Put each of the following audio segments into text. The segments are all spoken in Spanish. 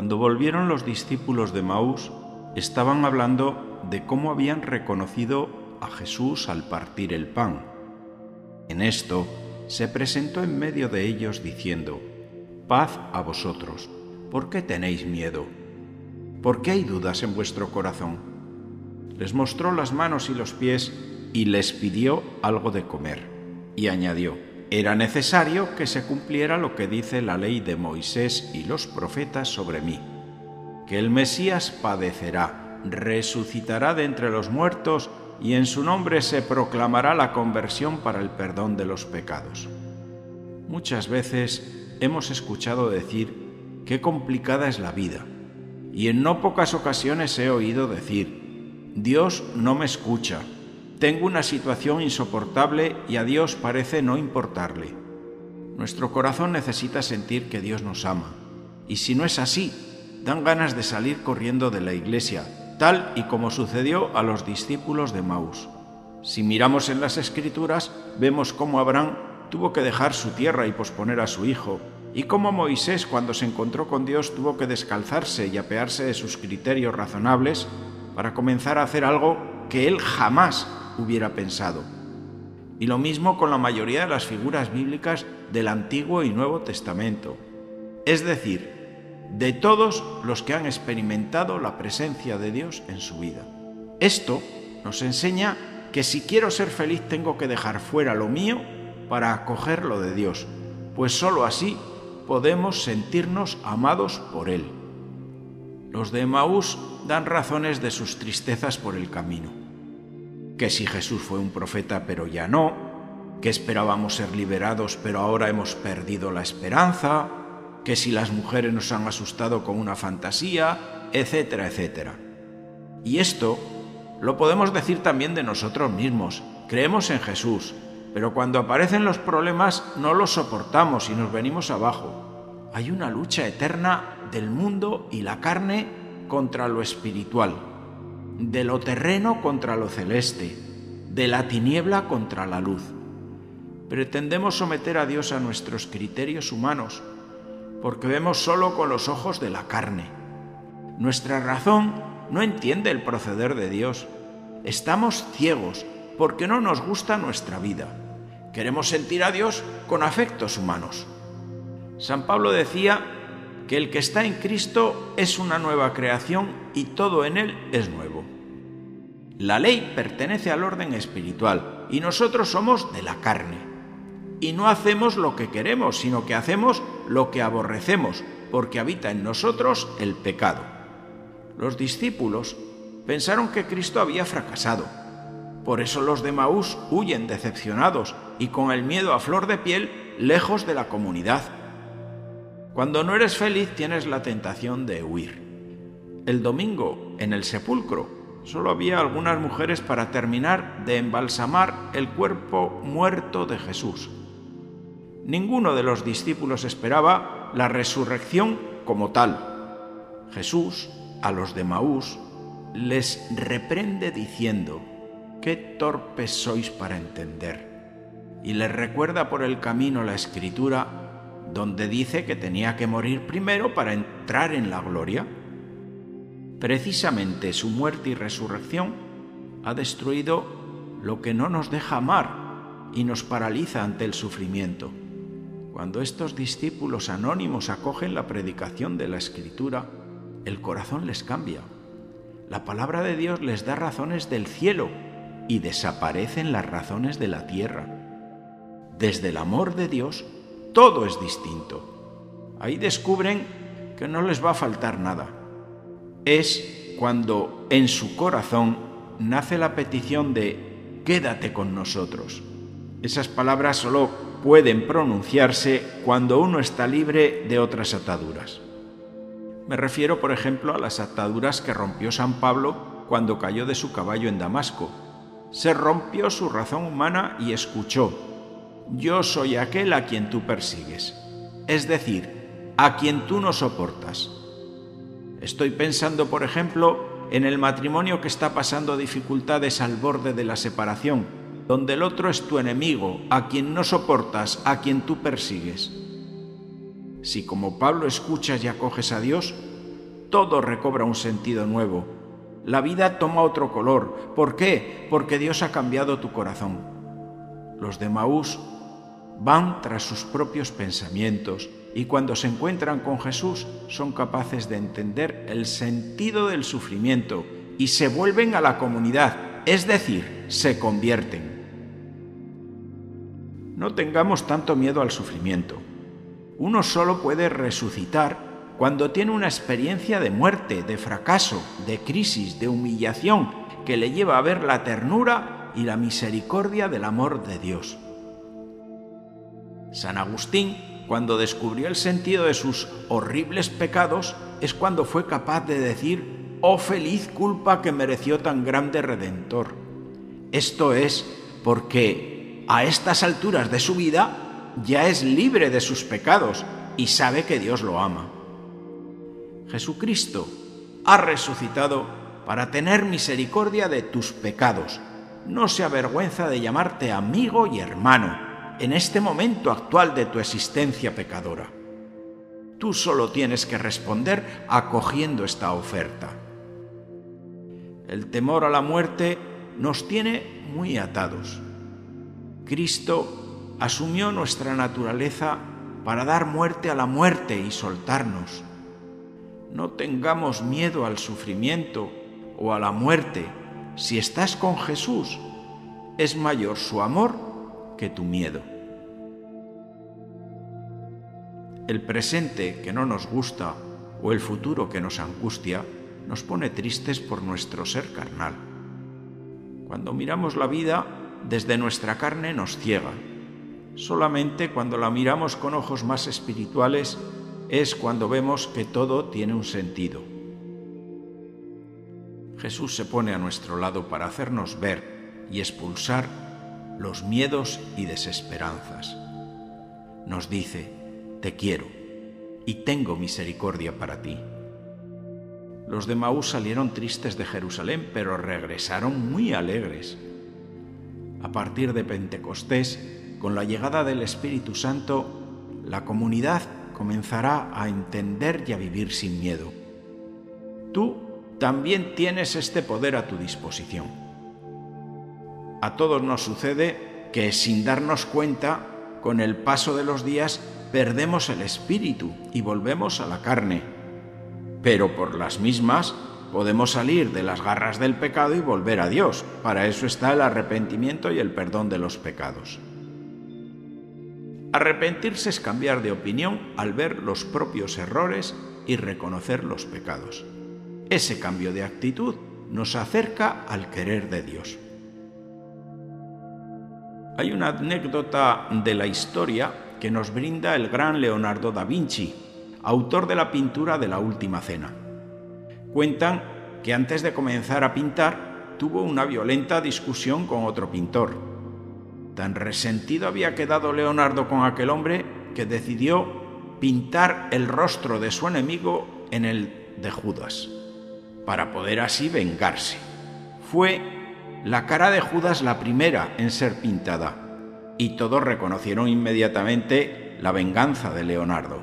Cuando volvieron los discípulos de Maús, estaban hablando de cómo habían reconocido a Jesús al partir el pan. En esto se presentó en medio de ellos diciendo, Paz a vosotros, ¿por qué tenéis miedo? ¿Por qué hay dudas en vuestro corazón? Les mostró las manos y los pies y les pidió algo de comer. Y añadió, era necesario que se cumpliera lo que dice la ley de Moisés y los profetas sobre mí, que el Mesías padecerá, resucitará de entre los muertos y en su nombre se proclamará la conversión para el perdón de los pecados. Muchas veces hemos escuchado decir qué complicada es la vida, y en no pocas ocasiones he oído decir, Dios no me escucha, tengo una situación insoportable y a Dios parece no importarle. Nuestro corazón necesita sentir que Dios nos ama. Y si no es así, dan ganas de salir corriendo de la iglesia, tal y como sucedió a los discípulos de Maús. Si miramos en las escrituras, vemos cómo Abraham tuvo que dejar su tierra y posponer a su hijo, y cómo Moisés cuando se encontró con Dios tuvo que descalzarse y apearse de sus criterios razonables para comenzar a hacer algo que él jamás hubiera pensado. Y lo mismo con la mayoría de las figuras bíblicas del Antiguo y Nuevo Testamento. Es decir, de todos los que han experimentado la presencia de Dios en su vida. Esto nos enseña que si quiero ser feliz tengo que dejar fuera lo mío para acoger lo de Dios, pues sólo así podemos sentirnos amados por Él. Los de Maús dan razones de sus tristezas por el camino que si Jesús fue un profeta pero ya no, que esperábamos ser liberados pero ahora hemos perdido la esperanza, que si las mujeres nos han asustado con una fantasía, etcétera, etcétera. Y esto lo podemos decir también de nosotros mismos. Creemos en Jesús, pero cuando aparecen los problemas no los soportamos y nos venimos abajo. Hay una lucha eterna del mundo y la carne contra lo espiritual de lo terreno contra lo celeste, de la tiniebla contra la luz. Pretendemos someter a Dios a nuestros criterios humanos, porque vemos solo con los ojos de la carne. Nuestra razón no entiende el proceder de Dios. Estamos ciegos porque no nos gusta nuestra vida. Queremos sentir a Dios con afectos humanos. San Pablo decía que el que está en Cristo es una nueva creación y todo en él es nuevo. La ley pertenece al orden espiritual y nosotros somos de la carne. Y no hacemos lo que queremos, sino que hacemos lo que aborrecemos, porque habita en nosotros el pecado. Los discípulos pensaron que Cristo había fracasado. Por eso los de Maús huyen decepcionados y con el miedo a flor de piel lejos de la comunidad. Cuando no eres feliz tienes la tentación de huir. El domingo, en el sepulcro, solo había algunas mujeres para terminar de embalsamar el cuerpo muerto de Jesús. Ninguno de los discípulos esperaba la resurrección como tal. Jesús, a los de Maús, les reprende diciendo, qué torpes sois para entender. Y les recuerda por el camino la escritura donde dice que tenía que morir primero para entrar en la gloria. Precisamente su muerte y resurrección ha destruido lo que no nos deja amar y nos paraliza ante el sufrimiento. Cuando estos discípulos anónimos acogen la predicación de la Escritura, el corazón les cambia. La palabra de Dios les da razones del cielo y desaparecen las razones de la tierra. Desde el amor de Dios, todo es distinto. Ahí descubren que no les va a faltar nada es cuando en su corazón nace la petición de quédate con nosotros. Esas palabras solo pueden pronunciarse cuando uno está libre de otras ataduras. Me refiero, por ejemplo, a las ataduras que rompió San Pablo cuando cayó de su caballo en Damasco. Se rompió su razón humana y escuchó, yo soy aquel a quien tú persigues, es decir, a quien tú no soportas. Estoy pensando, por ejemplo, en el matrimonio que está pasando dificultades al borde de la separación, donde el otro es tu enemigo, a quien no soportas, a quien tú persigues. Si como Pablo escuchas y acoges a Dios, todo recobra un sentido nuevo. La vida toma otro color. ¿Por qué? Porque Dios ha cambiado tu corazón. Los de Maús van tras sus propios pensamientos y cuando se encuentran con Jesús son capaces de entender el sentido del sufrimiento y se vuelven a la comunidad, es decir, se convierten. No tengamos tanto miedo al sufrimiento. Uno solo puede resucitar cuando tiene una experiencia de muerte, de fracaso, de crisis, de humillación, que le lleva a ver la ternura y la misericordia del amor de Dios. San Agustín, cuando descubrió el sentido de sus horribles pecados, es cuando fue capaz de decir, oh feliz culpa que mereció tan grande redentor. Esto es porque a estas alturas de su vida ya es libre de sus pecados y sabe que Dios lo ama. Jesucristo ha resucitado para tener misericordia de tus pecados. No se avergüenza de llamarte amigo y hermano en este momento actual de tu existencia pecadora. Tú solo tienes que responder acogiendo esta oferta. El temor a la muerte nos tiene muy atados. Cristo asumió nuestra naturaleza para dar muerte a la muerte y soltarnos. No tengamos miedo al sufrimiento o a la muerte. Si estás con Jesús, es mayor su amor que tu miedo. El presente que no nos gusta o el futuro que nos angustia nos pone tristes por nuestro ser carnal. Cuando miramos la vida desde nuestra carne nos ciega. Solamente cuando la miramos con ojos más espirituales es cuando vemos que todo tiene un sentido. Jesús se pone a nuestro lado para hacernos ver y expulsar los miedos y desesperanzas. Nos dice, te quiero y tengo misericordia para ti. Los de Maús salieron tristes de Jerusalén, pero regresaron muy alegres. A partir de Pentecostés, con la llegada del Espíritu Santo, la comunidad comenzará a entender y a vivir sin miedo. Tú también tienes este poder a tu disposición. A todos nos sucede que sin darnos cuenta, con el paso de los días, perdemos el espíritu y volvemos a la carne. Pero por las mismas podemos salir de las garras del pecado y volver a Dios. Para eso está el arrepentimiento y el perdón de los pecados. Arrepentirse es cambiar de opinión al ver los propios errores y reconocer los pecados. Ese cambio de actitud nos acerca al querer de Dios. Hay una anécdota de la historia que nos brinda el gran Leonardo da Vinci, autor de la pintura de la Última Cena. Cuentan que antes de comenzar a pintar tuvo una violenta discusión con otro pintor. Tan resentido había quedado Leonardo con aquel hombre que decidió pintar el rostro de su enemigo en el de Judas, para poder así vengarse. Fue la cara de Judas la primera en ser pintada, y todos reconocieron inmediatamente la venganza de Leonardo.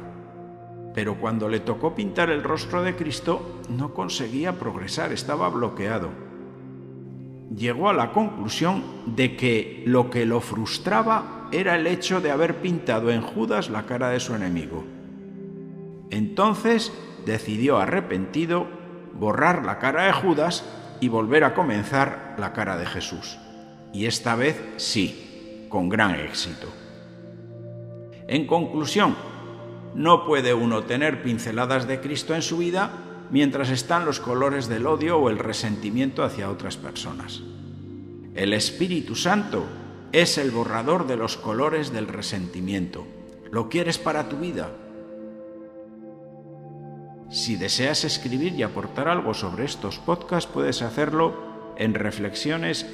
Pero cuando le tocó pintar el rostro de Cristo, no conseguía progresar, estaba bloqueado. Llegó a la conclusión de que lo que lo frustraba era el hecho de haber pintado en Judas la cara de su enemigo. Entonces decidió arrepentido borrar la cara de Judas y volver a comenzar la cara de Jesús. Y esta vez sí, con gran éxito. En conclusión, no puede uno tener pinceladas de Cristo en su vida mientras están los colores del odio o el resentimiento hacia otras personas. El Espíritu Santo es el borrador de los colores del resentimiento. ¿Lo quieres para tu vida? Si deseas escribir y aportar algo sobre estos podcasts, puedes hacerlo en reflexiones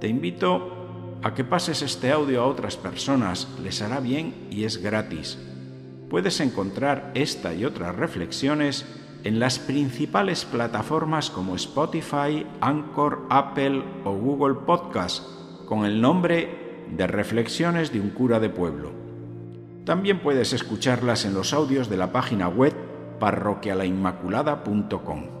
Te invito a que pases este audio a otras personas, les hará bien y es gratis. Puedes encontrar esta y otras reflexiones en las principales plataformas como Spotify, Anchor, Apple o Google Podcast con el nombre de Reflexiones de un cura de pueblo. También puedes escucharlas en los audios de la página web parroquialainmaculada.com.